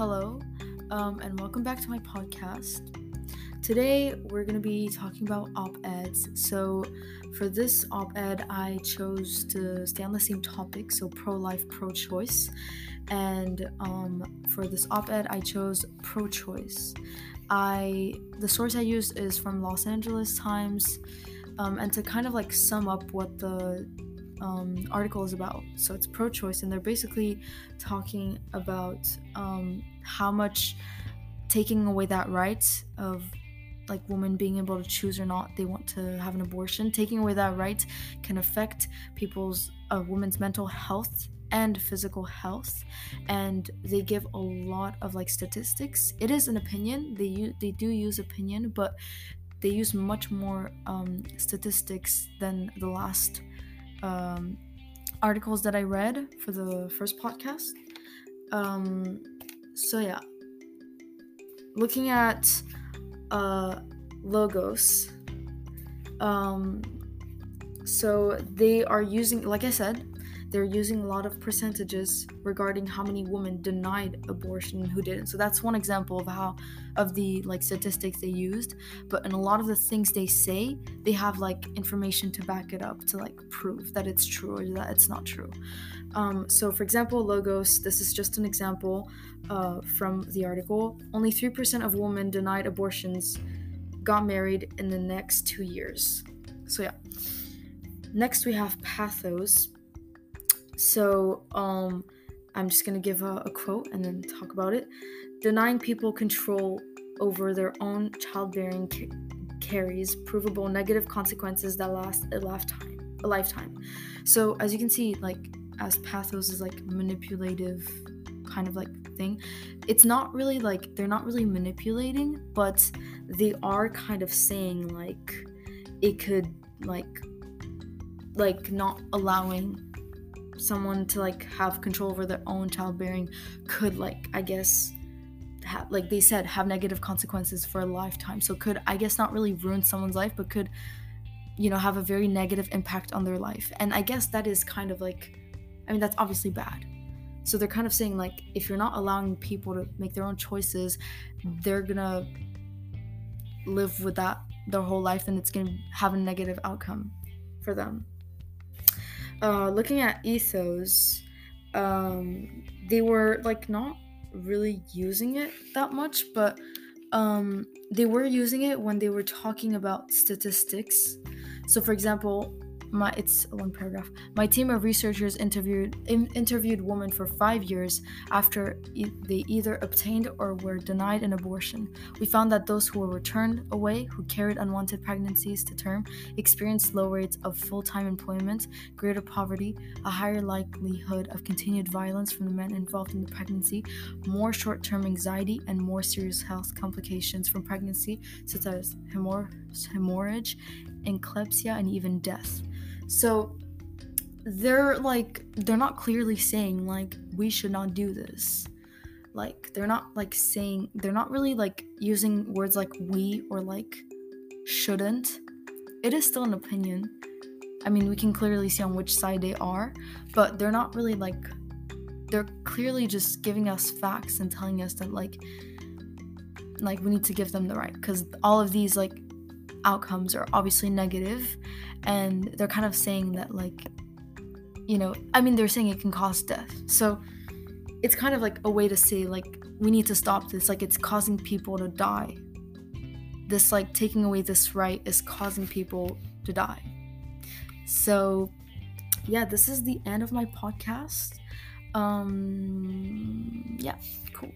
Hello, um, and welcome back to my podcast. Today, we're going to be talking about op eds. So, for this op ed, I chose to stay on the same topic, so pro life, pro choice. And um, for this op ed, I chose pro choice. I the source I used is from Los Angeles Times, um, and to kind of like sum up what the um, article is about. So it's pro choice, and they're basically talking about um, how much taking away that right of like women being able to choose or not they want to have an abortion taking away that right can affect people's uh, women's mental health and physical health and they give a lot of like statistics it is an opinion they use they do use opinion but they use much more um, statistics than the last um, articles that I read for the first podcast. Um, so yeah, looking at uh, logos. Um, so they are using, like I said, they're using a lot of percentages regarding how many women denied abortion and who didn't. So that's one example of how of the like statistics they used. But in a lot of the things they say, they have like information to back it up to like prove that it's true or that it's not true. Um, so for example, logos. This is just an example uh, from the article. Only three percent of women denied abortions got married in the next two years. So yeah. Next we have pathos. So, um, I'm just gonna give a, a quote and then talk about it. Denying people control over their own childbearing ca- carries provable negative consequences that last a lifetime. A lifetime. So, as you can see, like as pathos is like manipulative kind of like thing. It's not really like they're not really manipulating, but they are kind of saying like it could like like not allowing someone to like have control over their own childbearing could like i guess like they said have negative consequences for a lifetime. So could i guess not really ruin someone's life but could you know have a very negative impact on their life. And i guess that is kind of like i mean that's obviously bad. So they're kind of saying like if you're not allowing people to make their own choices they're gonna live with that their whole life and it's gonna have a negative outcome for them uh, looking at ethos, um, they were like not really using it that much, but um, they were using it when they were talking about statistics. So, for example, my it's a long paragraph. My team of researchers interviewed in, interviewed women for five years after e- they either obtained or were denied an abortion. We found that those who were returned away, who carried unwanted pregnancies to term, experienced low rates of full-time employment, greater poverty, a higher likelihood of continued violence from the men involved in the pregnancy, more short-term anxiety, and more serious health complications from pregnancy, such as hemorrh- hemorrhage, eclampsia, and even death. So they're like they're not clearly saying like we should not do this. Like they're not like saying they're not really like using words like we or like shouldn't. It is still an opinion. I mean, we can clearly see on which side they are, but they're not really like they're clearly just giving us facts and telling us that like like we need to give them the right because all of these like outcomes are obviously negative and they're kind of saying that like you know i mean they're saying it can cause death. So it's kind of like a way to say like we need to stop this. Like it's causing people to die. This like taking away this right is causing people to die. So yeah this is the end of my podcast. Um yeah cool